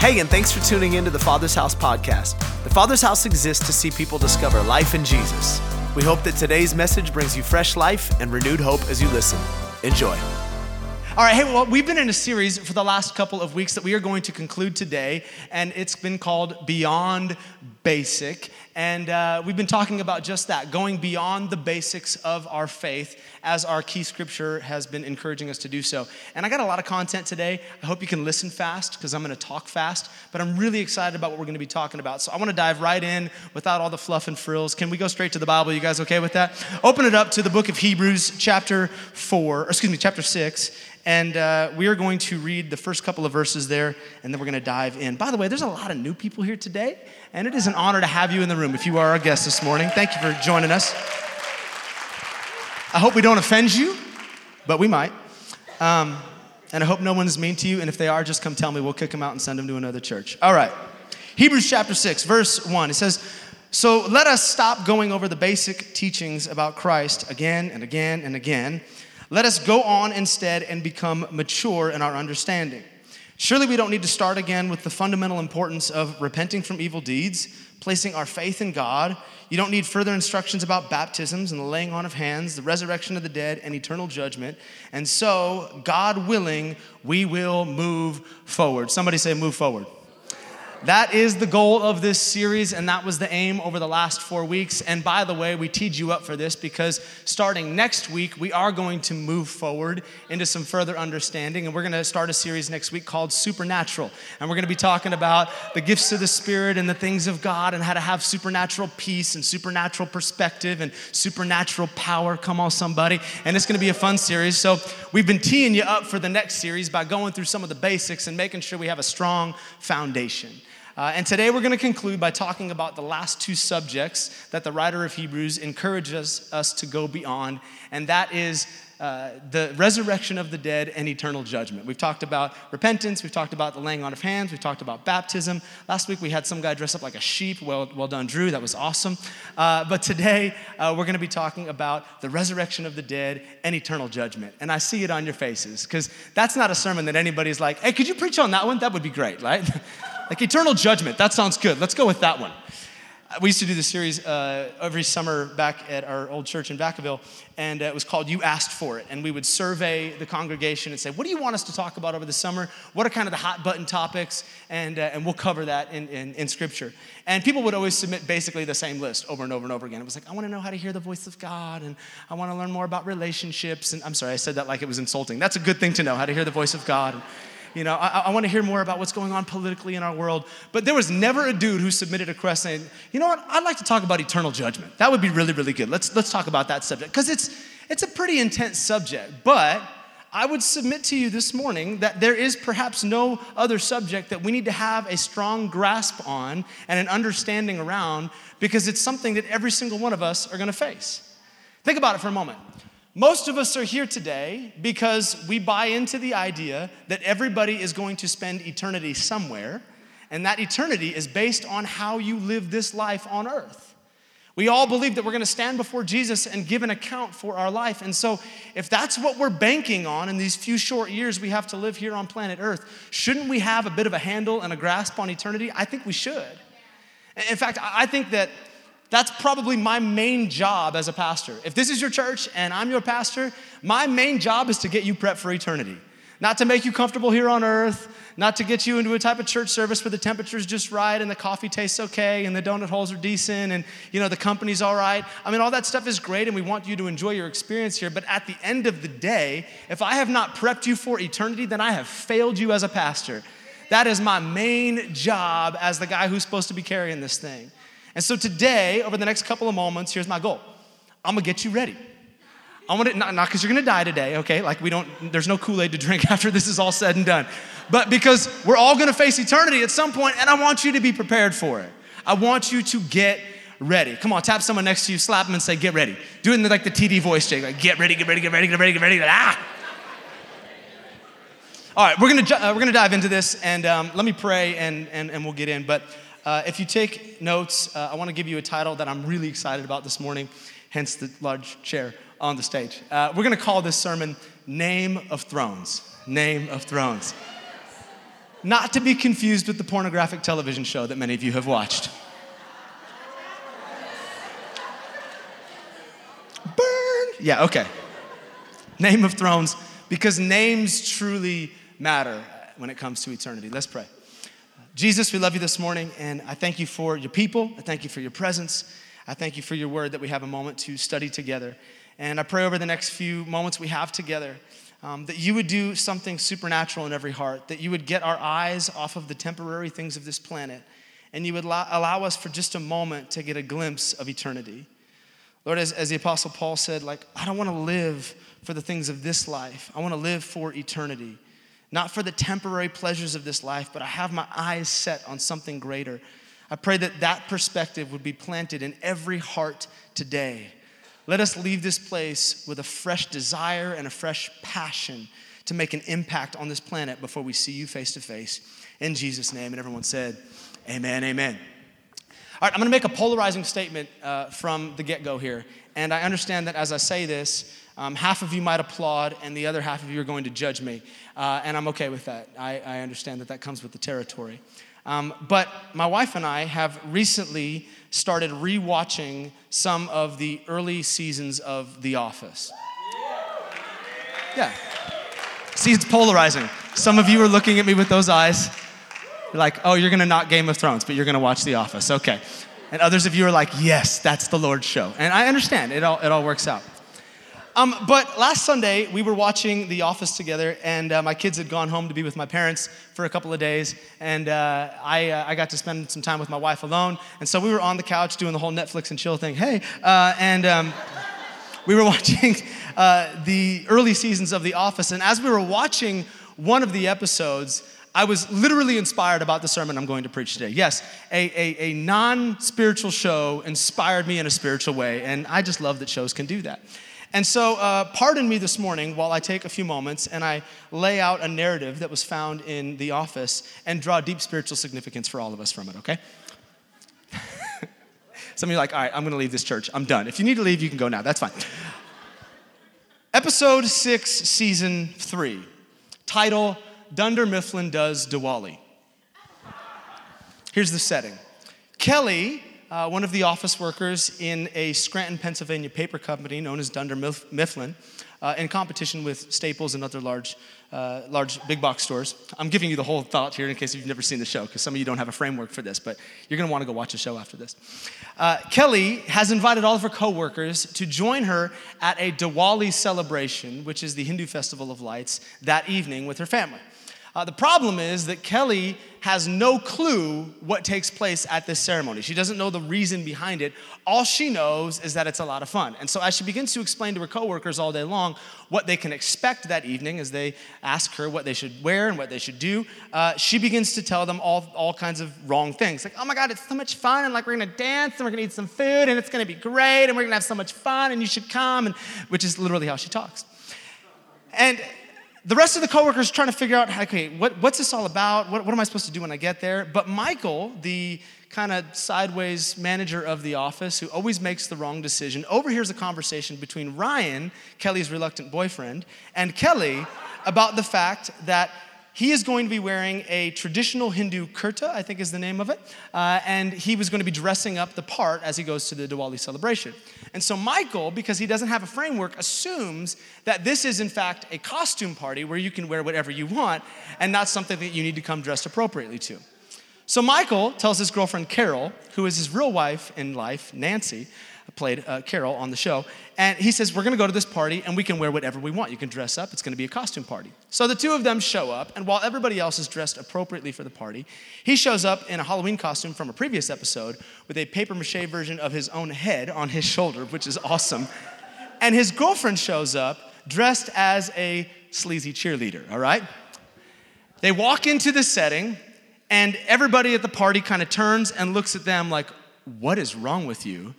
Hey, and thanks for tuning in to the Father's House podcast. The Father's House exists to see people discover life in Jesus. We hope that today's message brings you fresh life and renewed hope as you listen. Enjoy. All right, hey, well, we've been in a series for the last couple of weeks that we are going to conclude today, and it's been called Beyond Basic. And uh, we've been talking about just that, going beyond the basics of our faith as our key scripture has been encouraging us to do so. And I got a lot of content today. I hope you can listen fast because I'm going to talk fast, but I'm really excited about what we're going to be talking about. So I want to dive right in without all the fluff and frills. Can we go straight to the Bible? You guys okay with that? Open it up to the book of Hebrews, chapter 4, or excuse me, chapter 6. And uh, we are going to read the first couple of verses there, and then we're going to dive in. By the way, there's a lot of new people here today, and it is an honor to have you in the room if you are our guest this morning. Thank you for joining us. I hope we don't offend you, but we might. Um, and I hope no one is mean to you, and if they are, just come tell me. We'll kick them out and send them to another church. All right. Hebrews chapter 6, verse 1. It says, So let us stop going over the basic teachings about Christ again and again and again let us go on instead and become mature in our understanding. Surely we don't need to start again with the fundamental importance of repenting from evil deeds, placing our faith in God. You don't need further instructions about baptisms and the laying on of hands, the resurrection of the dead, and eternal judgment. And so, God willing, we will move forward. Somebody say, move forward. That is the goal of this series, and that was the aim over the last four weeks. And by the way, we teed you up for this because starting next week, we are going to move forward into some further understanding. And we're going to start a series next week called Supernatural. And we're going to be talking about the gifts of the Spirit and the things of God and how to have supernatural peace and supernatural perspective and supernatural power. Come on, somebody. And it's going to be a fun series. So we've been teeing you up for the next series by going through some of the basics and making sure we have a strong foundation. Uh, and today we're going to conclude by talking about the last two subjects that the writer of Hebrews encourages us to go beyond, and that is uh, the resurrection of the dead and eternal judgment. We've talked about repentance, we've talked about the laying on of hands, we've talked about baptism. Last week we had some guy dress up like a sheep. Well, well done, Drew, that was awesome. Uh, but today uh, we're going to be talking about the resurrection of the dead and eternal judgment. And I see it on your faces because that's not a sermon that anybody's like, hey, could you preach on that one? That would be great, right? like eternal judgment, that sounds good. Let's go with that one. We used to do this series uh, every summer back at our old church in Vacaville, and uh, it was called You Asked For It. And we would survey the congregation and say, What do you want us to talk about over the summer? What are kind of the hot button topics? And, uh, and we'll cover that in, in, in, Scripture. And people would always submit basically the same list over and over and over again. It was like, I want to know how to hear the voice of God, and I want to learn more about relationships. And I'm sorry, I said that like it was insulting. That's a good thing to know, how to hear the voice of God. And, you know, I, I want to hear more about what's going on politically in our world. But there was never a dude who submitted a request saying, you know what, I'd like to talk about eternal judgment. That would be really, really good. Let's, let's talk about that subject. Because it's, it's a pretty intense subject. But I would submit to you this morning that there is perhaps no other subject that we need to have a strong grasp on and an understanding around because it's something that every single one of us are going to face. Think about it for a moment. Most of us are here today because we buy into the idea that everybody is going to spend eternity somewhere, and that eternity is based on how you live this life on earth. We all believe that we're going to stand before Jesus and give an account for our life. And so, if that's what we're banking on in these few short years we have to live here on planet Earth, shouldn't we have a bit of a handle and a grasp on eternity? I think we should. In fact, I think that that's probably my main job as a pastor. If this is your church and I'm your pastor, my main job is to get you prepped for eternity. Not to make you comfortable here on earth, not to get you into a type of church service where the temperature's just right and the coffee tastes okay and the donut holes are decent and you know the company's all right. I mean all that stuff is great and we want you to enjoy your experience here, but at the end of the day, if I have not prepped you for eternity, then I have failed you as a pastor. That is my main job as the guy who's supposed to be carrying this thing. And so today, over the next couple of moments, here's my goal I'm gonna get you ready. I want to, not because you're gonna die today, okay? Like, we don't, there's no Kool Aid to drink after this is all said and done. But because we're all gonna face eternity at some point, and I want you to be prepared for it. I want you to get ready. Come on, tap someone next to you, slap them, and say, Get ready. Do it in like the TD voice, Jake. Like, get ready, get ready, get ready, get ready, get ready. Ah! All right, we're gonna, uh, we're gonna dive into this, and um, let me pray, and, and, and we'll get in. But uh, if you take notes, uh, I want to give you a title that I'm really excited about this morning, hence the large chair on the stage. Uh, we're going to call this sermon Name of Thrones. Name of Thrones. Not to be confused with the pornographic television show that many of you have watched. Burn! Yeah, okay. Name of Thrones, because names truly matter when it comes to eternity. Let's pray. Jesus, we love you this morning, and I thank you for your people. I thank you for your presence. I thank you for your word that we have a moment to study together. And I pray over the next few moments we have together um, that you would do something supernatural in every heart, that you would get our eyes off of the temporary things of this planet, and you would allow, allow us for just a moment to get a glimpse of eternity. Lord, as, as the Apostle Paul said, like, I don't want to live for the things of this life. I want to live for eternity. Not for the temporary pleasures of this life, but I have my eyes set on something greater. I pray that that perspective would be planted in every heart today. Let us leave this place with a fresh desire and a fresh passion to make an impact on this planet before we see you face to face. In Jesus' name. And everyone said, Amen, amen. All right, I'm gonna make a polarizing statement uh, from the get go here. And I understand that as I say this, um, half of you might applaud, and the other half of you are going to judge me. Uh, and I'm okay with that. I, I, understand that that comes with the territory. Um, but my wife and I have recently started rewatching some of the early seasons of The Office. Yeah. See, it's polarizing. Some of you are looking at me with those eyes. You're like, oh, you're gonna not Game of Thrones, but you're gonna watch The Office. Okay. And others of you are like, yes, that's the Lord's show. And I understand, it all, it all works out. Um, but last Sunday, we were watching The Office together, and uh, my kids had gone home to be with my parents for a couple of days, and uh, I, uh, I got to spend some time with my wife alone. And so we were on the couch doing the whole Netflix and chill thing. Hey, uh, and um, we were watching uh, the early seasons of The Office, and as we were watching one of the episodes, I was literally inspired about the sermon I'm going to preach today. Yes, a, a, a non spiritual show inspired me in a spiritual way, and I just love that shows can do that. And so, uh, pardon me this morning while I take a few moments and I lay out a narrative that was found in The Office and draw deep spiritual significance for all of us from it, okay? Some of you are like, all right, I'm gonna leave this church. I'm done. If you need to leave, you can go now. That's fine. Episode six, season three. Title Dunder Mifflin Does Diwali. Here's the setting Kelly uh, one of the office workers in a Scranton, Pennsylvania paper company known as Dunder Mifflin, uh, in competition with Staples and other large, uh, large big box stores. I'm giving you the whole thought here in case you've never seen the show, because some of you don't have a framework for this, but you're going to want to go watch the show after this. Uh, Kelly has invited all of her coworkers to join her at a Diwali celebration, which is the Hindu festival of lights, that evening with her family. Uh, the problem is that Kelly has no clue what takes place at this ceremony. She doesn't know the reason behind it. All she knows is that it's a lot of fun. And so, as she begins to explain to her coworkers all day long what they can expect that evening, as they ask her what they should wear and what they should do, uh, she begins to tell them all, all kinds of wrong things. Like, oh my God, it's so much fun, and like we're gonna dance, and we're gonna eat some food, and it's gonna be great, and we're gonna have so much fun, and you should come, and which is literally how she talks. And the rest of the coworkers trying to figure out, okay, what, what's this all about? What, what am I supposed to do when I get there? But Michael, the kind of sideways manager of the office who always makes the wrong decision, overhears a conversation between Ryan, Kelly's reluctant boyfriend, and Kelly about the fact that he is going to be wearing a traditional Hindu kurta, I think is the name of it, uh, and he was going to be dressing up the part as he goes to the Diwali celebration. And so Michael, because he doesn't have a framework, assumes that this is in fact a costume party where you can wear whatever you want and not something that you need to come dressed appropriately to. So Michael tells his girlfriend Carol, who is his real wife in life, Nancy, played uh, Carol on the show. And he says, We're gonna go to this party and we can wear whatever we want. You can dress up, it's gonna be a costume party. So the two of them show up, and while everybody else is dressed appropriately for the party, he shows up in a Halloween costume from a previous episode with a paper mache version of his own head on his shoulder, which is awesome. And his girlfriend shows up dressed as a sleazy cheerleader, all right? They walk into the setting, and everybody at the party kind of turns and looks at them like, What is wrong with you?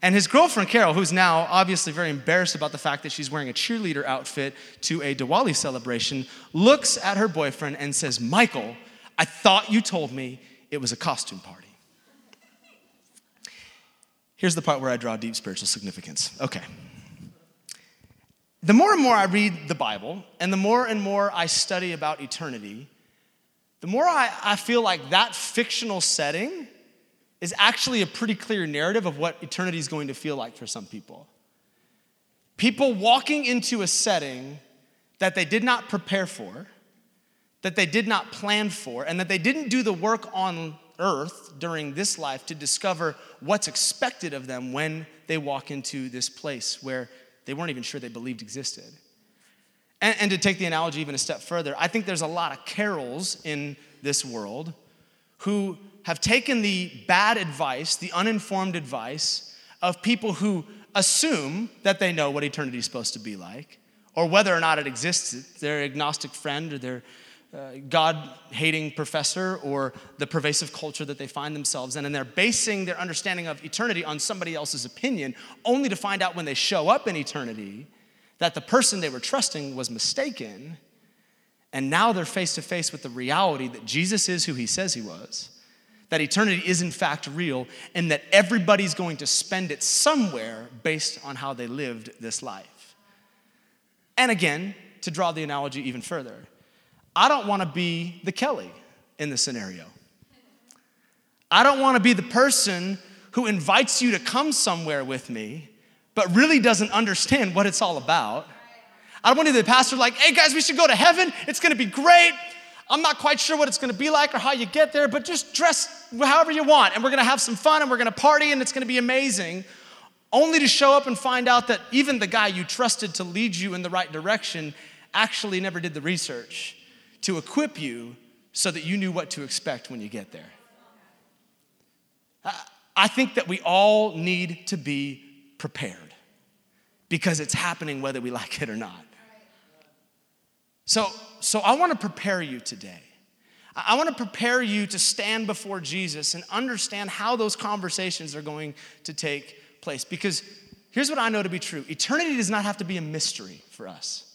And his girlfriend, Carol, who's now obviously very embarrassed about the fact that she's wearing a cheerleader outfit to a Diwali celebration, looks at her boyfriend and says, Michael, I thought you told me it was a costume party. Here's the part where I draw deep spiritual significance. Okay. The more and more I read the Bible, and the more and more I study about eternity, the more I, I feel like that fictional setting is actually a pretty clear narrative of what eternity is going to feel like for some people. People walking into a setting that they did not prepare for, that they did not plan for, and that they didn't do the work on earth during this life to discover what's expected of them when they walk into this place where they weren't even sure they believed existed. And, and to take the analogy even a step further, I think there's a lot of carols in this world who have taken the bad advice, the uninformed advice of people who assume that they know what eternity is supposed to be like, or whether or not it exists, their agnostic friend or their uh, God hating professor or the pervasive culture that they find themselves in. And they're basing their understanding of eternity on somebody else's opinion, only to find out when they show up in eternity that the person they were trusting was mistaken. And now they're face to face with the reality that Jesus is who he says he was, that eternity is in fact real, and that everybody's going to spend it somewhere based on how they lived this life. And again, to draw the analogy even further, I don't want to be the Kelly in the scenario. I don't want to be the person who invites you to come somewhere with me but really doesn't understand what it's all about. I don't want to be the pastor like, hey guys, we should go to heaven. It's going to be great. I'm not quite sure what it's going to be like or how you get there, but just dress however you want. And we're going to have some fun and we're going to party and it's going to be amazing. Only to show up and find out that even the guy you trusted to lead you in the right direction actually never did the research to equip you so that you knew what to expect when you get there. I think that we all need to be prepared because it's happening whether we like it or not. So, so I want to prepare you today. I want to prepare you to stand before Jesus and understand how those conversations are going to take place. Because here's what I know to be true eternity does not have to be a mystery for us.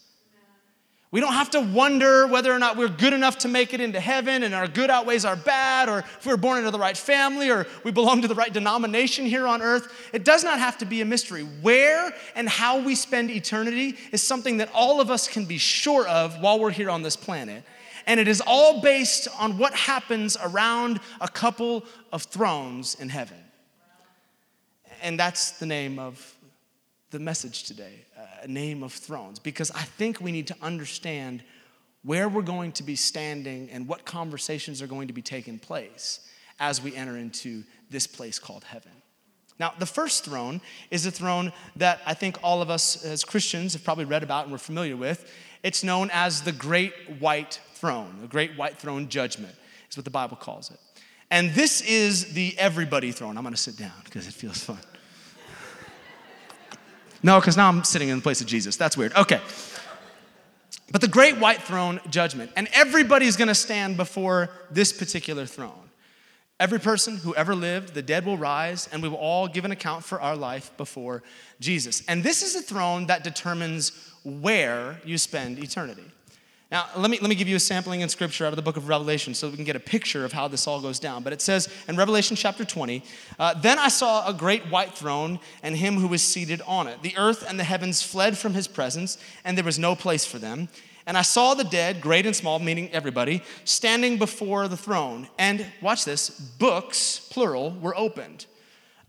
We don't have to wonder whether or not we're good enough to make it into heaven and our good outweighs our bad, or if we were born into the right family, or we belong to the right denomination here on earth. It does not have to be a mystery. Where and how we spend eternity is something that all of us can be sure of while we're here on this planet. And it is all based on what happens around a couple of thrones in heaven. And that's the name of the message today name of thrones because I think we need to understand where we're going to be standing and what conversations are going to be taking place as we enter into this place called heaven. Now, the first throne is a throne that I think all of us as Christians have probably read about and we're familiar with. It's known as the Great White Throne, the Great White Throne Judgment, is what the Bible calls it. And this is the everybody throne. I'm gonna sit down because it feels fun. No, because now I'm sitting in the place of Jesus. That's weird. Okay. But the great white throne judgment, and everybody's gonna stand before this particular throne. Every person who ever lived, the dead will rise, and we will all give an account for our life before Jesus. And this is a throne that determines where you spend eternity. Now, let me, let me give you a sampling in scripture out of the book of Revelation so we can get a picture of how this all goes down. But it says in Revelation chapter 20, uh, Then I saw a great white throne and him who was seated on it. The earth and the heavens fled from his presence, and there was no place for them. And I saw the dead, great and small, meaning everybody, standing before the throne. And watch this books, plural, were opened.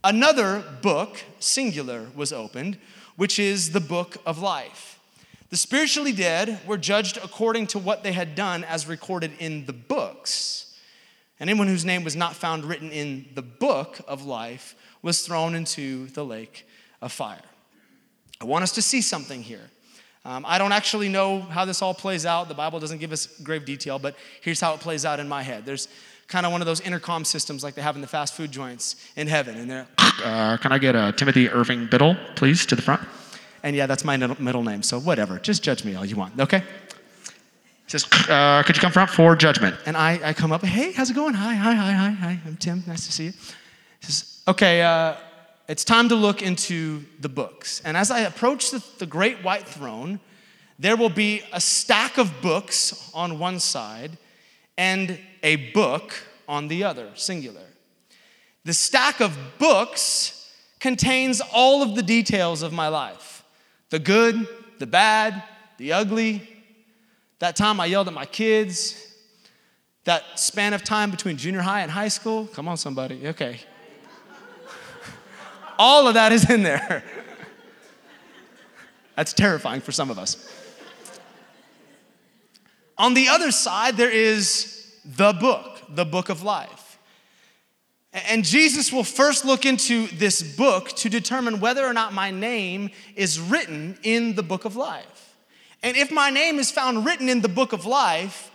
Another book, singular, was opened, which is the book of life. The spiritually dead were judged according to what they had done as recorded in the books. And anyone whose name was not found written in the book of life was thrown into the lake of fire. I want us to see something here. Um, I don't actually know how this all plays out. The Bible doesn't give us grave detail, but here's how it plays out in my head. There's kind of one of those intercom systems like they have in the fast food joints in heaven. And they're, uh, can I get a Timothy Irving Biddle, please, to the front? And yeah, that's my middle name, so whatever. Just judge me all you want, okay? He says, uh, Could you come front for judgment? And I, I come up, Hey, how's it going? Hi, hi, hi, hi, hi. I'm Tim. Nice to see you. He says, Okay, uh, it's time to look into the books. And as I approach the, the great white throne, there will be a stack of books on one side and a book on the other, singular. The stack of books contains all of the details of my life the good, the bad, the ugly. That time I yelled at my kids. That span of time between junior high and high school? Come on, somebody. Okay. All of that is in there. That's terrifying for some of us. On the other side, there is the book, the book of life. And Jesus will first look into this book to determine whether or not my name is written in the book of life. And if my name is found written in the book of life,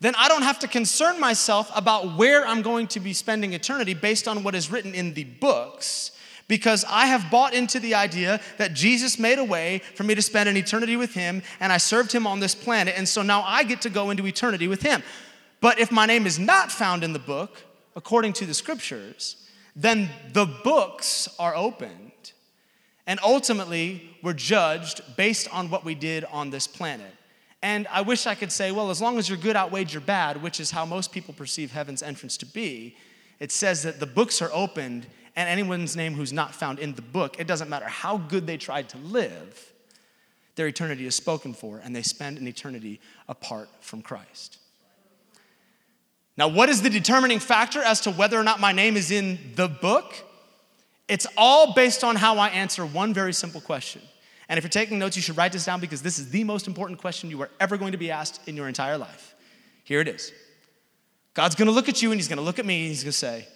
then I don't have to concern myself about where I'm going to be spending eternity based on what is written in the books because I have bought into the idea that Jesus made a way for me to spend an eternity with Him, and I served Him on this planet, and so now I get to go into eternity with Him. But if my name is not found in the book, according to the scriptures, then the books are opened, and ultimately we're judged based on what we did on this planet. And I wish I could say, well, as long as your good outweighs your bad, which is how most people perceive heaven's entrance to be, it says that the books are opened and anyone's name who's not found in the book, it doesn't matter how good they tried to live, their eternity is spoken for, and they spend an eternity apart from Christ. Now, what is the determining factor as to whether or not my name is in the book? It's all based on how I answer one very simple question. And if you're taking notes, you should write this down because this is the most important question you are ever going to be asked in your entire life. Here it is God's gonna look at you and He's gonna look at me and He's gonna say,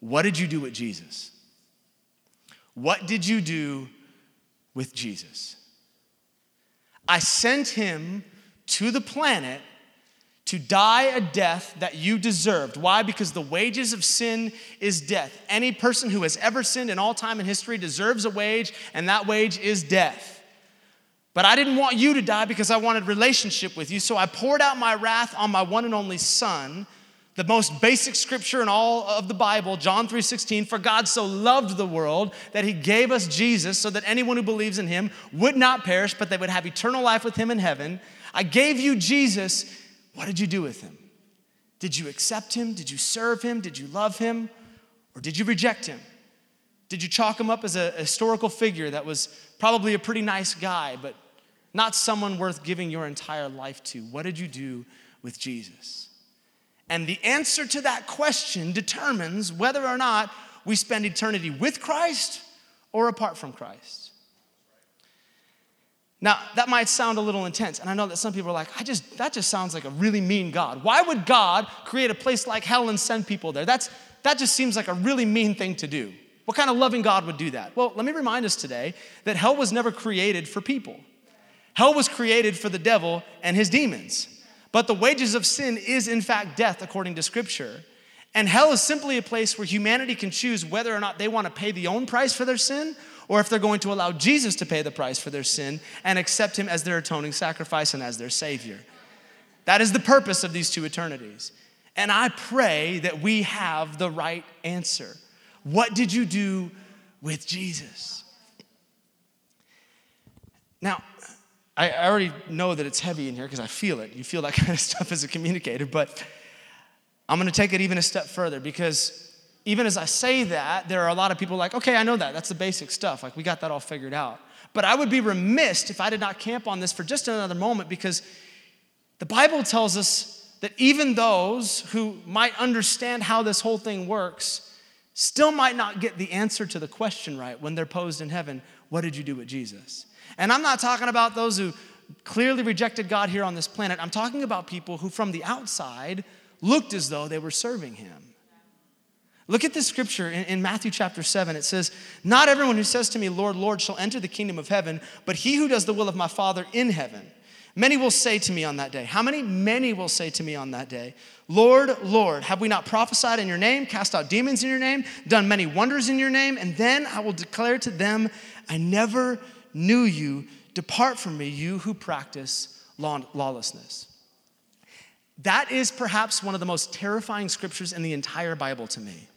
what did you do with Jesus? What did you do with Jesus? I sent him to the planet to die a death that you deserved. Why? Because the wages of sin is death. Any person who has ever sinned in all time in history deserves a wage, and that wage is death. But I didn't want you to die because I wanted relationship with you, so I poured out my wrath on my one and only son the most basic scripture in all of the Bible, John 3:16, for God so loved the world that he gave us Jesus so that anyone who believes in him would not perish but they would have eternal life with him in heaven. I gave you Jesus. What did you do with him? Did you accept him? Did you serve him? Did you love him? Or did you reject him? Did you chalk him up as a historical figure that was probably a pretty nice guy, but not someone worth giving your entire life to? What did you do with Jesus? And the answer to that question determines whether or not we spend eternity with Christ or apart from Christ. Now, that might sound a little intense, and I know that some people are like, I just that just sounds like a really mean God. Why would God create a place like hell and send people there? That's that just seems like a really mean thing to do. What kind of loving God would do that? Well, let me remind us today that hell was never created for people. Hell was created for the devil and his demons. But the wages of sin is, in fact, death, according to Scripture. And hell is simply a place where humanity can choose whether or not they want to pay the own price for their sin or if they're going to allow Jesus to pay the price for their sin and accept him as their atoning sacrifice and as their Savior. That is the purpose of these two eternities. And I pray that we have the right answer. What did you do with Jesus? Now, I, already know that it's heavy in here because I feel it. You feel that kind of stuff as a communicator, but I'm going to take it even a step further because even as I say that, there are a lot of people like, okay, I know that. That's the basic stuff. Like, we got that all figured out. But I would be remiss if I did not camp on this for just another moment because the Bible tells us that even those who might understand how this whole thing works still might not get the answer to the question right when they're posed in heaven what did you do with Jesus? And I'm not talking about those who clearly rejected God here on this planet. I'm talking about people who, from the outside, looked as though they were serving Him. Look at this scripture in, in, Matthew chapter 7. It says, Not everyone who says to me, Lord, Lord, shall enter the kingdom of heaven, but he who does the will of my Father in heaven. Many will say to me on that day. How many? Many will say to me on that day, Lord, Lord, have we not prophesied in your name, cast out demons in your name, done many wonders in your name? And then I will declare to them, I never knew you. Depart from me, you who practice lawlessness. That is perhaps one of the most terrifying scriptures in the entire Bible to me.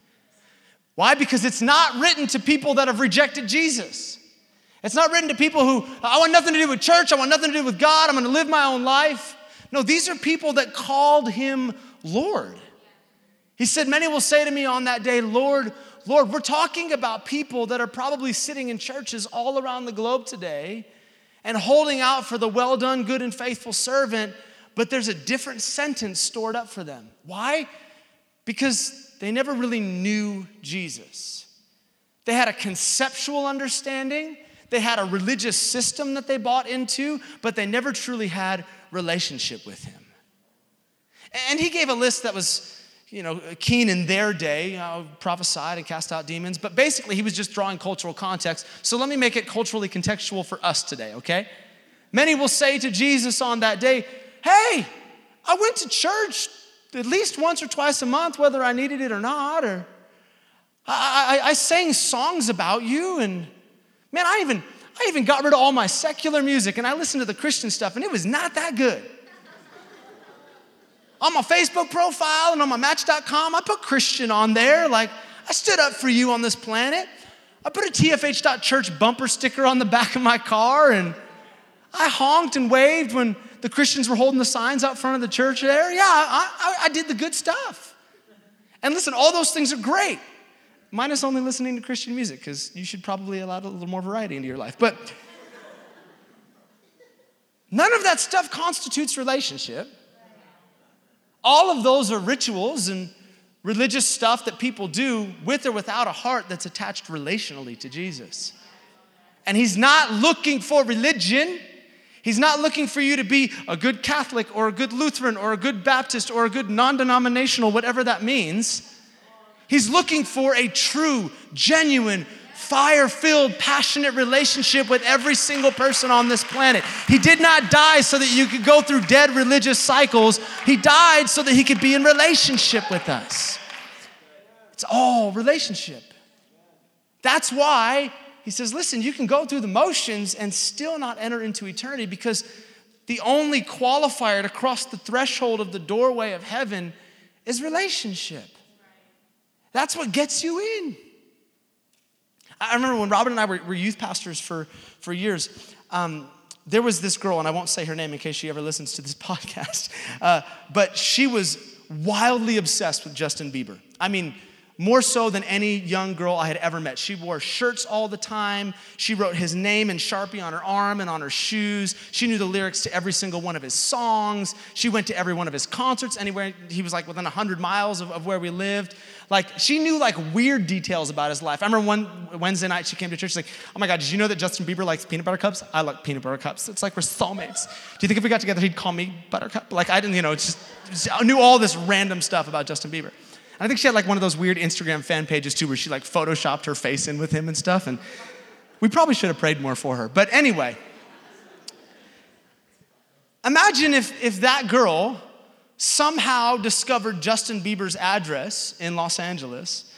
Why? Because it's not written to people that have rejected Jesus. It's not written to people who, I want nothing to do with church, I want nothing to do with God, I'm gonna live my own life. No, these are people that called him Lord. He said, Many will say to me on that day, Lord, Lord, we're talking about people that are probably sitting in churches all around the globe today and holding out for the well done, good, and faithful servant, but there's a different sentence stored up for them. Why? Because they never really knew Jesus. They had a conceptual understanding, they had a religious system that they bought into, but they never truly had relationship with him. And he gave a list that was you know, keen in their day, you know, prophesied and cast out demons, but basically he was just drawing cultural context. So let me make it culturally contextual for us today, okay? Many will say to Jesus on that day, Hey, I went to church at least once or twice a month, whether I needed it or not, or I, I, I sang songs about you, and man, I even I even got rid of all my secular music and I listened to the Christian stuff, and it was not that good on my Facebook profile and on my Match.com, I put Christian on there. Like, I stood up for you on this planet. I put a TFH.church bumper sticker on the back of my car, and I honked and waved when the Christians were holding the signs out front of the church there. Yeah, I, I, I did the good stuff. And listen, all those things are great, minus only listening to Christian music, because you should probably allow a little more variety into your life. But none of that stuff constitutes relationship. All of those are rituals and religious stuff that people do with or without a heart that's attached relationally to Jesus. And He's not looking for religion. He's not looking for you to be a good Catholic or a good Lutheran or a good Baptist or a good non denominational, whatever that means. He's looking for a true, genuine, fire filled, passionate relationship with every single person on this planet. He did not die so that you could go through dead religious cycles, He died so that He could be in relationship with us. It's all relationship. That's why He says, listen, you can go through the motions and still not enter into eternity because the only qualifier to cross the threshold of the doorway of heaven is relationship. That's what gets you in. I remember when Robin and I were, were youth pastors for, for years, um, there was this girl, and I won't say her name in case she ever listens to this podcast, uh, but she was wildly obsessed with Justin Bieber. I mean, more so than any young girl I had ever met. She wore shirts all the time. She wrote his name in Sharpie on her arm and on her shoes. She knew the lyrics to every single one of his songs. She went to every one of his concerts, anywhere he was like within 100 miles of, of where we lived. Like, she knew like weird details about his life. I remember one Wednesday night she came to church, she's like, oh my God, did you know that Justin Bieber likes peanut butter cups? I like peanut butter cups. It's like we're soulmates. Do you think if we got together, he'd call me Buttercup? Like, I didn't, you know, just, just I knew all this random stuff about Justin Bieber. I think she had like one of those weird Instagram fan pages too, where she like photoshopped her face in with him and stuff. And we probably should have prayed more for her. But anyway, imagine if, if that girl somehow discovered Justin Bieber's address in Los Angeles,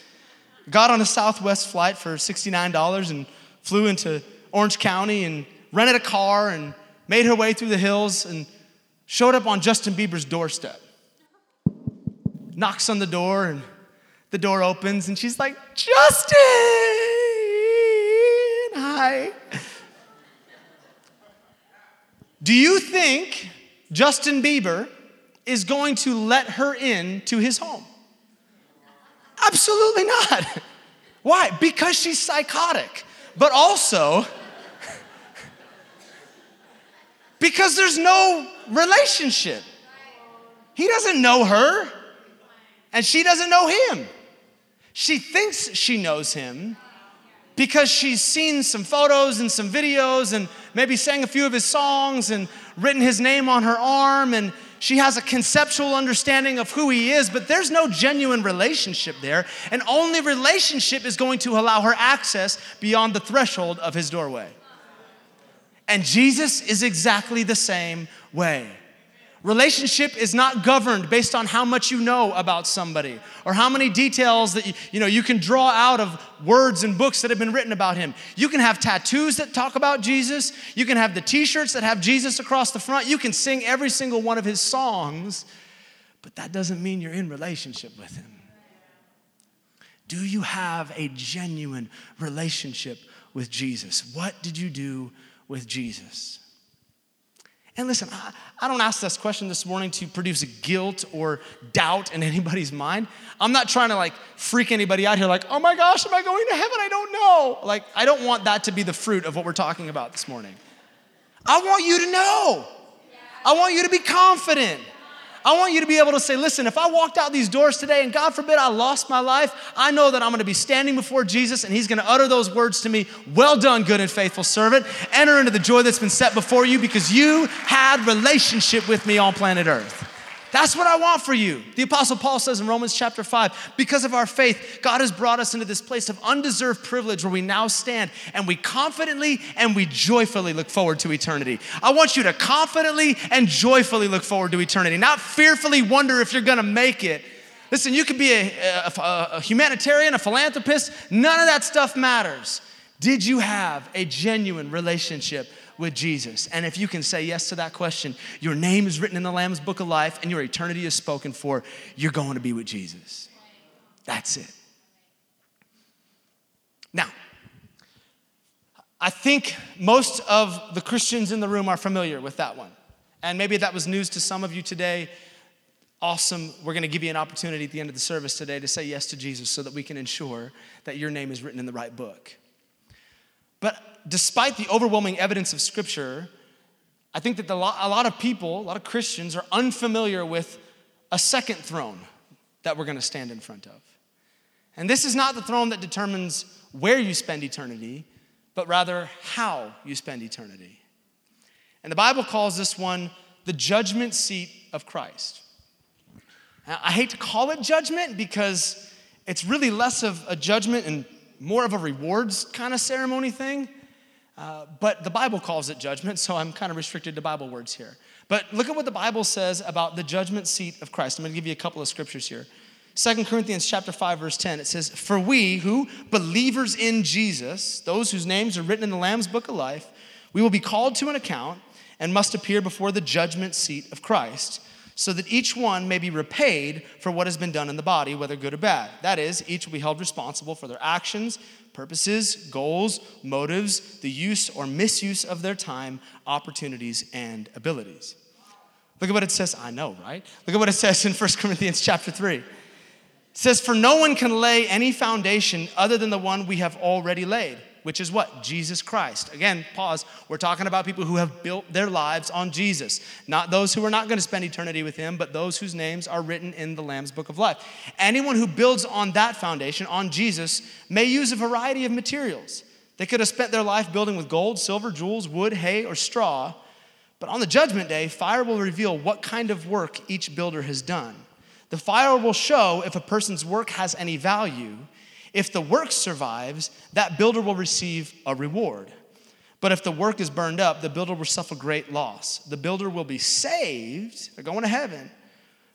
got on a Southwest flight for $69 and flew into Orange County and rented a car and made her way through the hills and showed up on Justin Bieber's doorstep knocks on the door, and the door opens, and she's like, Justin! Hi. Do you think Justin Bieber is going to let her in to his home? Absolutely not. Why? Because she's psychotic, but also because there's no relationship. He doesn't know her and she doesn't know him. She thinks she knows him because she's seen some photos and some videos and maybe sang a few of his songs and written his name on her arm and she has a conceptual understanding of who he is, but there's no genuine relationship there. And only relationship is going to allow her access beyond the threshold of his doorway. And Jesus is exactly the same way. Relationship is not governed based on how much you know about somebody or how many details that you, you, know you can draw out of words and books that have been written about him. You can have tattoos that talk about Jesus. You can have the t-shirts that have Jesus across the front. You can sing every single one of his songs, but that doesn't mean you're in relationship with him. Do you have a genuine relationship with Jesus? What did you do with Jesus? And listen, I, I, don't ask this question this morning to produce guilt or doubt in anybody's mind. I'm not trying to like freak anybody out here, like, oh my gosh, am I going to heaven? I don't know. Like, I don't want that to be the fruit of what we're talking about this morning. I want you to know. I want you to be confident. I want you to be able to say, listen, if I walked out these doors today and God forbid I lost my life, I know that I'm gonna be standing before Jesus and He's gonna utter those words to me Well done, good and faithful servant. Enter into the joy that's been set before you because you had relationship with me on planet Earth. That's what I want for you. The Apostle Paul says in Romans chapter 5 because of our faith, God has brought us into this place of undeserved privilege where we now stand and we confidently and we joyfully look forward to eternity. I want you to confidently and joyfully look forward to eternity, not fearfully wonder if you're gonna make it. Listen, you could be a, a, a humanitarian, a philanthropist, none of that stuff matters. Did you have a genuine relationship with Jesus? And if you can say yes to that question, your name is written in the Lamb's book of life and your eternity is spoken for, you're going to be with Jesus. That's it. Now, I think most of the Christians in the room are familiar with that one. And maybe that was news to some of you today. Awesome. We're going to give you an opportunity at the end of the service today to say yes to Jesus so that we can ensure that your name is written in the right book. But despite the overwhelming evidence of Scripture, I think that a lot of people, a lot of Christians, are unfamiliar with a second throne that we're going to stand in front of. And this is not the throne that determines where you spend eternity, but rather how you spend eternity. And the Bible calls this one the judgment seat of Christ. Now, I hate to call it judgment because it's really less of a judgment and more of a rewards kind of ceremony thing. Uh, but the Bible calls it judgment, so I'm kind of restricted to Bible words here. But look at what the Bible says about the judgment seat of Christ. I'm going to give you a couple of scriptures here. 2 Corinthians chapter 5 verse 10 it says for we who believers in Jesus those whose names are written in the lamb's book of life we will be called to an account and must appear before the judgment seat of Christ so that each one may be repaid for what has been done in the body whether good or bad that is each will be held responsible for their actions purposes, goals, motives, the use or misuse of their time, opportunities, and abilities. Look at what it says. I know, right? Look at what it says in 1 Corinthians chapter 3. It says, For no one can lay any foundation other than the one we have already laid which is what? Jesus Christ. Again, pause. We're talking about people who have built their lives on Jesus, not those who are not going to spend eternity with him, but those whose names are written in the Lamb's book of life. Anyone who builds on that foundation, on Jesus, may use a variety of materials. They could have spent their life building with gold, silver, jewels, wood, hay, or straw. But on the judgment day, fire will reveal what kind of work each builder has done. The fire will show if a person's work has any value if the work survives, that builder will receive a reward. But if the work is burned up, the builder will suffer great loss. The builder will be saved, they're going to heaven,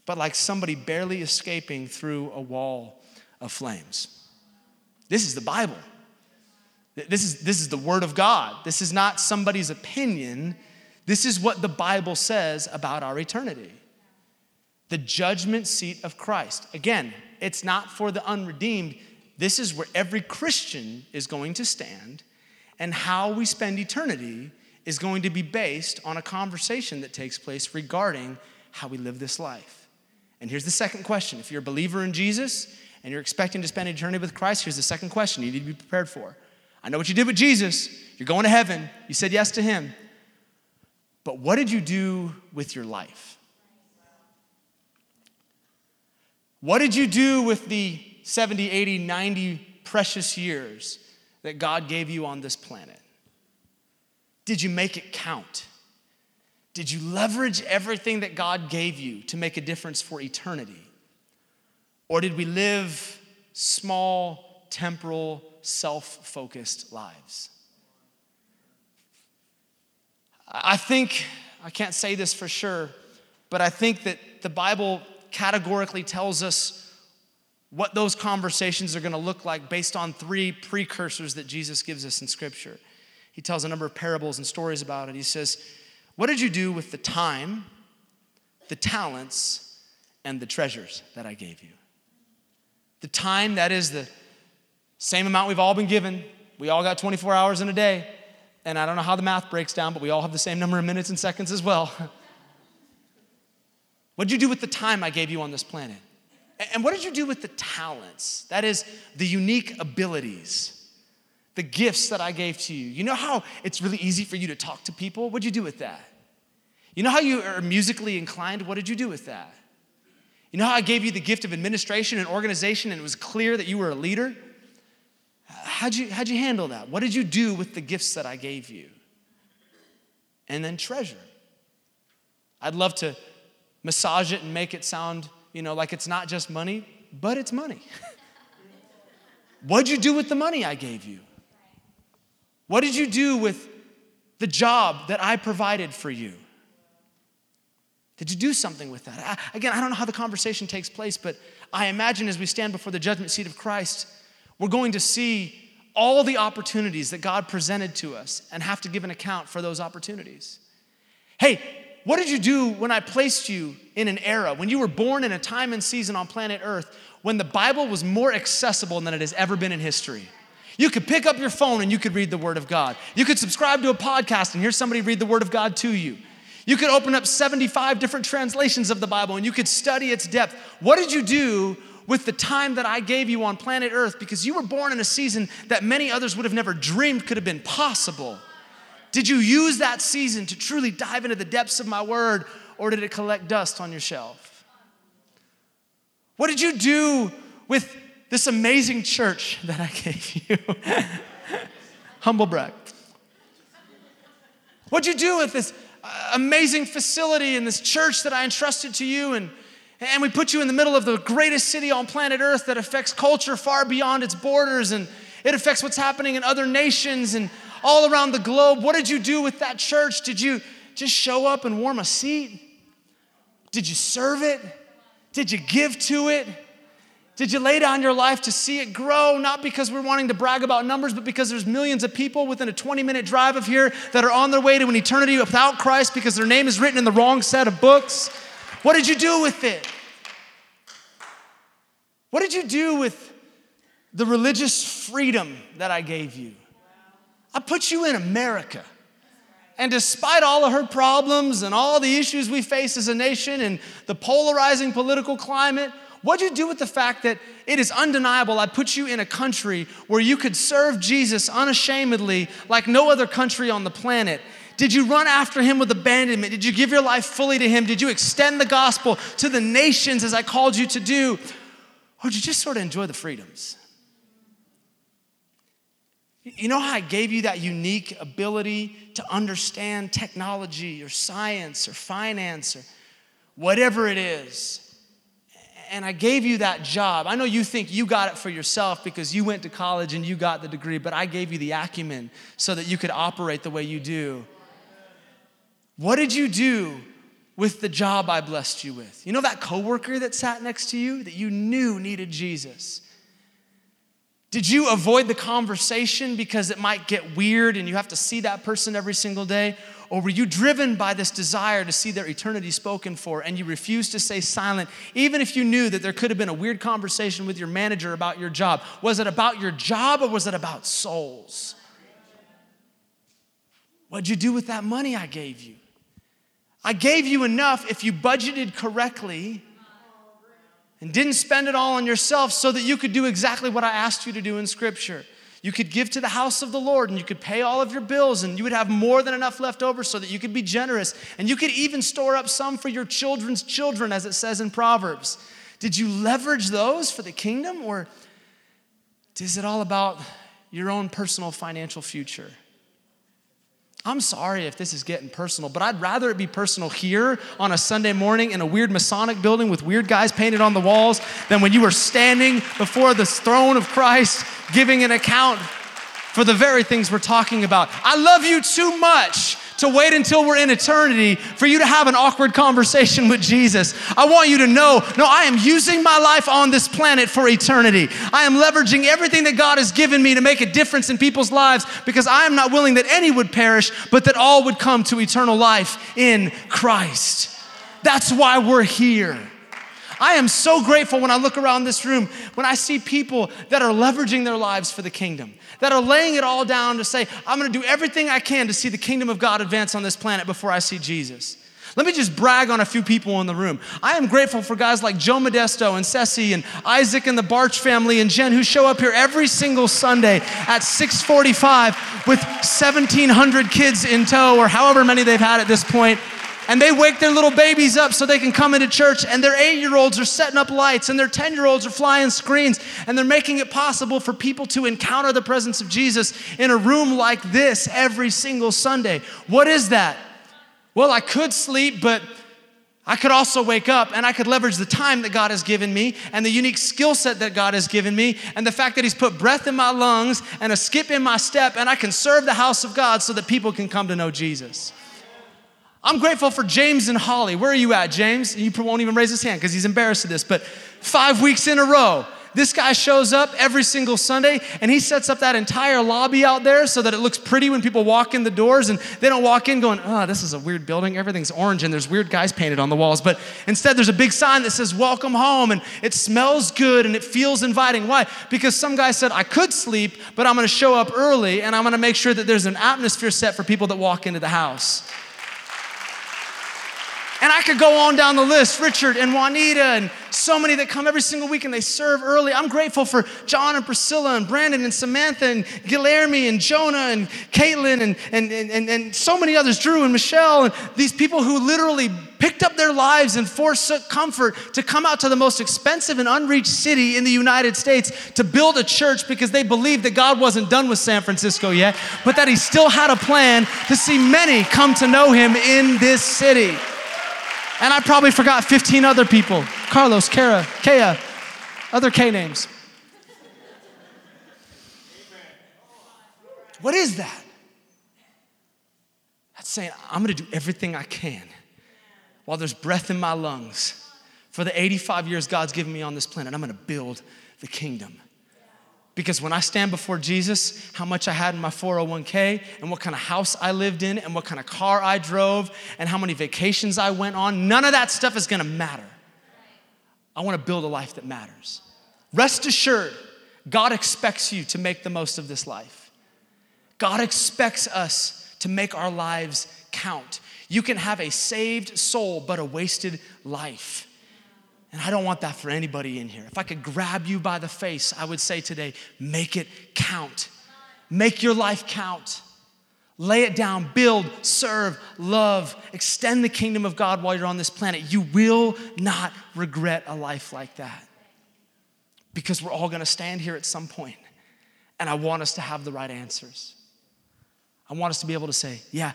but like somebody barely escaping through a wall of flames. This is the Bible. This is, this is the Word of God. This is not somebody's opinion. This is what the Bible says about our eternity. The judgment seat of Christ. Again, it's not for the unredeemed, this is where every Christian is going to stand, and how we spend eternity is going to be based on a conversation that takes place regarding how we live this life. And here's the second question if you're a believer in Jesus and you're expecting to spend eternity with Christ, here's the second question you need to be prepared for. I know what you did with Jesus. You're going to heaven. You said yes to him. But what did you do with your life? What did you do with the 70, 80, 90 precious years that God gave you on this planet? Did you make it count? Did you leverage everything that God gave you to make a difference for eternity? Or did we live small, temporal, self focused lives? I think, I can't say this for sure, but I think that the Bible categorically tells us what those conversations are going to look like based on three precursors that Jesus gives us in Scripture. He tells a number of parables and stories about it. He says, What did you do with the time, the talents, and the treasures that I gave you? The time, that is the same amount we've all been given. We all got 24 hours in a day. And I don't know how the math breaks down, but we all have the same number of minutes and seconds as well. what did you do with the time I gave you on this planet? And what did you do with the talents? That is, the unique abilities, the gifts that I gave to you. You know how it's really easy for you to talk to people? What'd you do with that? You know how you are musically inclined? What did you do with that? You know how I gave you the gift of administration and organization and it was clear that you were a leader? How'd you, how'd you handle that? What did you do with the gifts that I gave you? And then treasure. I'd love to massage it and make it sound, you know, like it's not just money, but it's money. What'd you do with the money I gave you? What did you do with the job that I provided for you? Did you do something with that? I, again, I don't know how the conversation takes place, but I imagine as we stand before the judgment seat of Christ, we're going to see all the opportunities that God presented to us and have to give an account for those opportunities. Hey, what did you do when I placed you in an era, when you were born in a time and season on planet Earth, when the Bible was more accessible than it has ever been in history? You could pick up your phone and you could read the Word of God. You could subscribe to a podcast and hear somebody read the Word of God to you. You could open up 75 different translations of the Bible and you could study its depth. What did you do with the time that I gave you on planet Earth? Because you were born in a season that many others would have never dreamed could have been possible. Did you use that season to truly dive into the depths of my word, or did it collect dust on your shelf? What did you do with this amazing church that I gave you? Humble brag. What'd you do with this uh, amazing facility and this church that I entrusted to you? And, and we put you in the middle of the greatest city on planet Earth that affects culture far beyond its borders and it affects what's happening in other nations and all around the globe. What did you do with that church? Did you just show up and warm a seat? Did you serve it? Did you give to it? Did you lay down your life to see it grow? Not because we're wanting to brag about numbers, but because there's millions of people within a 20 minute drive of here that are on their way to an eternity without Christ because their name is written in the wrong set of books. What did you do with it? What did you do with the religious freedom that I gave you? I put you in America. And despite all of her problems and all the issues we face as a nation and the polarizing political climate, what'd you do with the fact that it is undeniable I put you in a country where you could serve Jesus unashamedly like no other country on the planet? Did you run after him with abandonment? Did you give your life fully to him? Did you extend the gospel to the nations as I called you to do? Or did you just sort of enjoy the freedoms? You know how I gave you that unique ability to understand technology or science or finance or whatever it is? And I gave you that job. I know you think you got it for yourself because you went to college and you got the degree, but I gave you the acumen so that you could operate the way you do. What did you do with the job I blessed you with? You know that coworker that sat next to you that you knew needed Jesus? Did you avoid the conversation because it might get weird and you have to see that person every single day? Or were you driven by this desire to see their eternity spoken for and you refused to stay silent, even if you knew that there could have been a weird conversation with your manager about your job? Was it about your job or was it about souls? What'd you do with that money I gave you? I gave you enough if you budgeted correctly and didn't spend it all on yourself so that you could do exactly what I asked you to do in Scripture. You could give to the house of the Lord and you could pay all of your bills and you would have more than enough left over so that you could be generous. And you could even store up some for your children's children, as it says in Proverbs. Did you leverage those for the kingdom or is it all about your own personal financial future? I'm sorry if this is getting personal, but I'd rather it be personal here on a Sunday morning in a weird Masonic building with weird guys painted on the walls than when you were standing before the throne of Christ giving an account for the very things we're talking about. I love you too much to wait until we're in eternity for you to have an awkward conversation with Jesus. I want you to know no, I am using my life on this planet for eternity. I am leveraging everything that God has given me to make a difference in people's lives because I am not willing that any would perish, but that all would come to eternal life in Christ. That's why we're here. I am so grateful when I look around this room, when I see people that are leveraging their lives for the kingdom, that are laying it all down to say, I'm gonna do everything I can to see the kingdom of God advance on this planet before I see Jesus. Let me just brag on a few people in the room. I am grateful for guys like Joe Modesto and Ceci and Isaac and the Barch family and Jen who show up here every single Sunday at 645 with 1,700 kids in tow or however many they've had at this point and they wake their little babies up so they can come into church. And their eight year olds are setting up lights and their 10 year olds are flying screens and they're making it possible for people to encounter the presence of jesus in a room like this every single sunday. What is that? Well i could sleep but I could also wake up and I could leverage the time that God has given me and the unique skill set that God has given me and the fact that He's put breath in my lungs and a skip in my step and I can serve the house of God so that people can come to know Jesus. I'm grateful for James and Holly. Where are you at, James? He won't even raise his hand because he's embarrassed of this, but five weeks in a row, this guy shows up every single Sunday and he sets up that entire lobby out there so that it looks pretty when people walk in the doors and they don't walk in going, oh, this is a weird building. Everything's orange and there's weird guys painted on the walls. But instead, there's a big sign that says, Welcome home. And it smells good and it feels inviting. Why? Because some guy said, I could sleep, but I'm going to show up early and I'm going to make sure that there's an atmosphere set for people that walk into the house. And I could go on down the list Richard and Juanita and so many that come every single week and they serve early. I'm grateful for John and Priscilla and Brandon and Samantha and Guilherme and Jonah and Caitlin and, and, and, and, so many others, Drew and Michelle, and these people who literally picked up their lives and forsook comfort to come out to the most expensive and unreached city in the United States to build a church because they believed that God wasn't done with San Francisco yet, but that He still had a plan to see many come to know Him in this city. And I probably forgot 15 other people Carlos, Kara, Kea, other K names. What is that? That's saying, I'm gonna do everything I can while there's breath in my lungs for the 85 years God's given me on this planet. I'm gonna build the kingdom. Because when I stand before Jesus, how much I had in my 401k, and what kind of house I lived in, and what kind of car I drove, and how many vacations I went on, none of that stuff is gonna matter. I wanna build a life that matters. Rest assured, God expects you to make the most of this life. God expects us to make our lives count. You can have a saved soul, but a wasted life. And I don't want that for anybody in here. If I could grab you by the face, I would say today, make it count. Make your life count. Lay it down, build, serve, love, extend the kingdom of God while you're on this planet. You will not regret a life like that. Because we're all gonna stand here at some point, and I want us to have the right answers. I want us to be able to say, Yeah,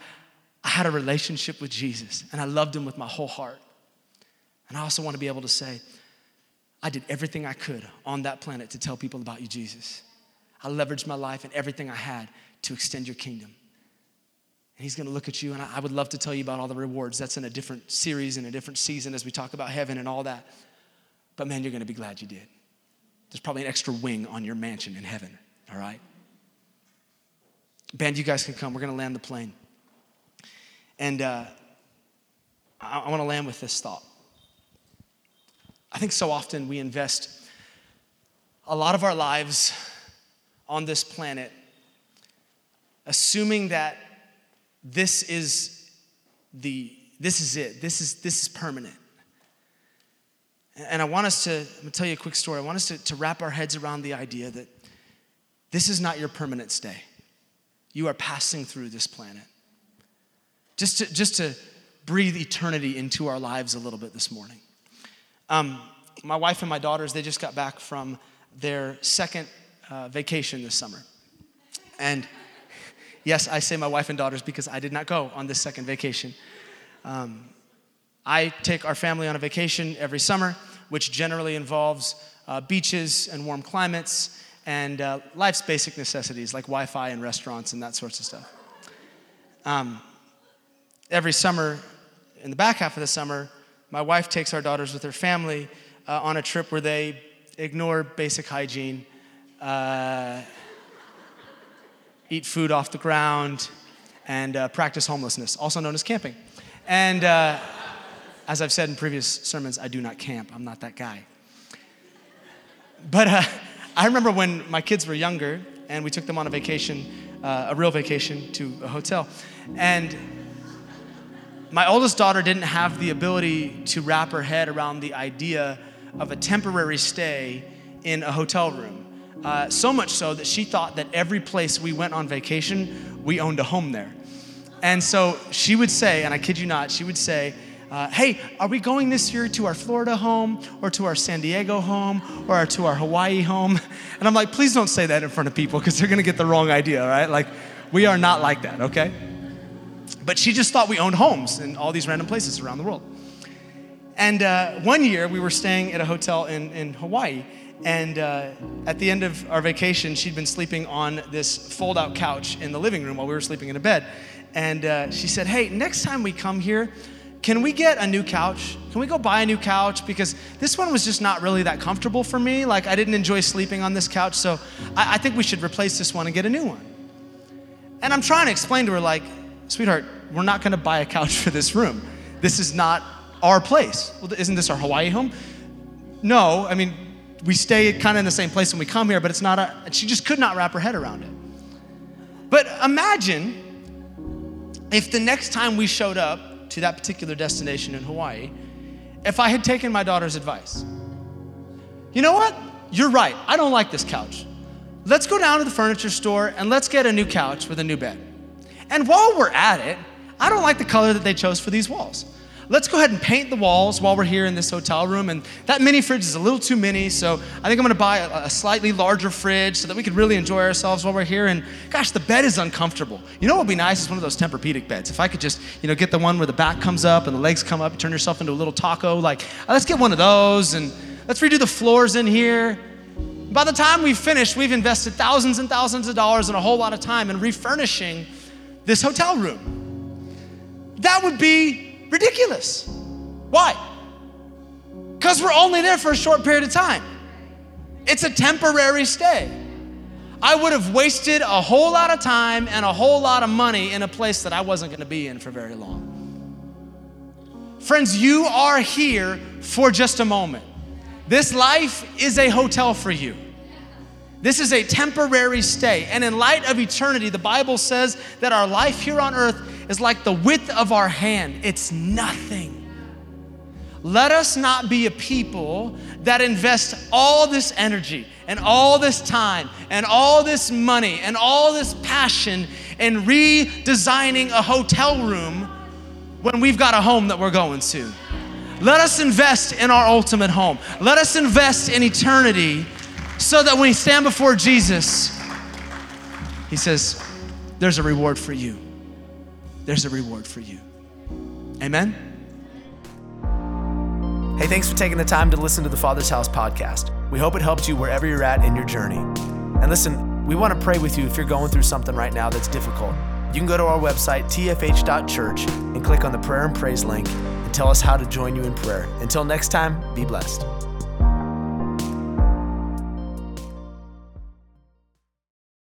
I had a relationship with Jesus, and I loved him with my whole heart. And I also want to be able to say, I did everything I could on that planet to tell people about you, Jesus. I leveraged my life and everything I had to extend your kingdom. And he's gonna look at you, and I would love to tell you about all the rewards. That's in a different series, in a different season as we talk about heaven and all that. But man, you're gonna be glad you did. There's probably an extra wing on your mansion in heaven, all right? Band, you guys can come. We're gonna land the plane. And uh, I, I wanna land with this thought. I think so often we invest a lot of our lives on this planet assuming that this is the this is it this is this is permanent. And i want us to i'm going to tell you a quick story. I want us to, to wrap our heads around the idea that this is not your permanent stay. You are passing through this planet. Just to just to breathe eternity into our lives a little bit this morning um, my wife and my daughters, they just got back from their second uh, vacation this summer. And yes, I say my wife and daughters because I did not go on this second vacation. Um, I take our family on a vacation every summer, which generally involves uh, beaches and warm climates and uh, life's basic necessities like Wi Fi and restaurants and that sorts of stuff. Um, every summer, in the back half of the summer, my wife takes our daughters with her family uh, on a trip where they ignore basic hygiene, uh, eat food off the ground, and uh, practice homelessness, also known as camping. And uh, as I've said in previous sermons, I do not camp. I'm not that guy. But uh, I remember when my kids were younger and we took them on a vacation, uh, a real vacation to a hotel. And my oldest daughter didn't have the ability to wrap her head around the idea of a temporary stay in a hotel room. Uh, so much so that she thought that every place we went on vacation, we owned a home there. And so she would say, and I kid you not, she would say, uh, hey, are we going this year to our Florida home or to our San Diego home or to our Hawaii home? And I'm like, please don't say that in front of people because they're gonna get the wrong idea, right? Like, we are not like that, okay? But she just thought we owned homes in all these random places around the world. And uh, one year we were staying at a hotel in, in Hawaii. And uh, at the end of our vacation, she'd been sleeping on this fold out couch in the living room while we were sleeping in a bed. And uh, she said, Hey, next time we come here, can we get a new couch? Can we go buy a new couch? Because this one was just not really that comfortable for me. Like, I didn't enjoy sleeping on this couch, so I, I think we should replace this one and get a new one. And I'm trying to explain to her, like, sweetheart, we're not gonna buy a couch for this room. This is not our place. Well, isn't this our Hawaii home? No, I mean, we stay kind of in the same place when we come here, but it's not a, she just could not wrap her head around it. But imagine if the next time we showed up to that particular destination in Hawaii, if I had taken my daughter's advice. You know what? You're right. I don't like this couch. Let's go down to the furniture store and let's get a new couch with a new bed. And while we're at it, I don't like the color that they chose for these walls let's go ahead and paint the walls while we're here in this hotel room. And that mini fridge is a little too mini, so I think I'm gonna buy a, a, slightly larger fridge so that we could really enjoy ourselves while we're here. And gosh, the bed is uncomfortable. You know what would be nice is one of those Tempur-Pedic beds. If I could just, you know, get the one where the back comes up and the legs come up, you turn yourself into a little taco, like, uh, let's get one of those and let's redo the floors in here. By the time we've finished, we've invested thousands and thousands of dollars and a whole lot of time in refurnishing this hotel room. That would be ridiculous. Why? Because we're only there for a short period of time. It's a temporary stay. I would have wasted a whole lot of time and a whole lot of money in a place that I wasn't going to be in for very long. Friends, you are here for just a moment. This life is a hotel for you. This is a temporary stay. And in light of eternity, the Bible says that our life here on earth is like the width of our hand, it's nothing. Let us not be a people that invest all this energy and all this time and all this money and all this passion in redesigning a hotel room when we've got a home that we're going to. Let us invest in our ultimate home. Let us invest in eternity so that when we stand before Jesus, He says, There's a reward for you. There's a reward for you. Amen. Hey, thanks for taking the time to listen to the Father's House podcast. We hope it helped you wherever you're at in your journey. And listen, we want to pray with you if you're going through something right now that's difficult. You can go to our website, tfh.church, and click on the prayer and praise link and tell us how to join you in prayer. Until next time, be blessed.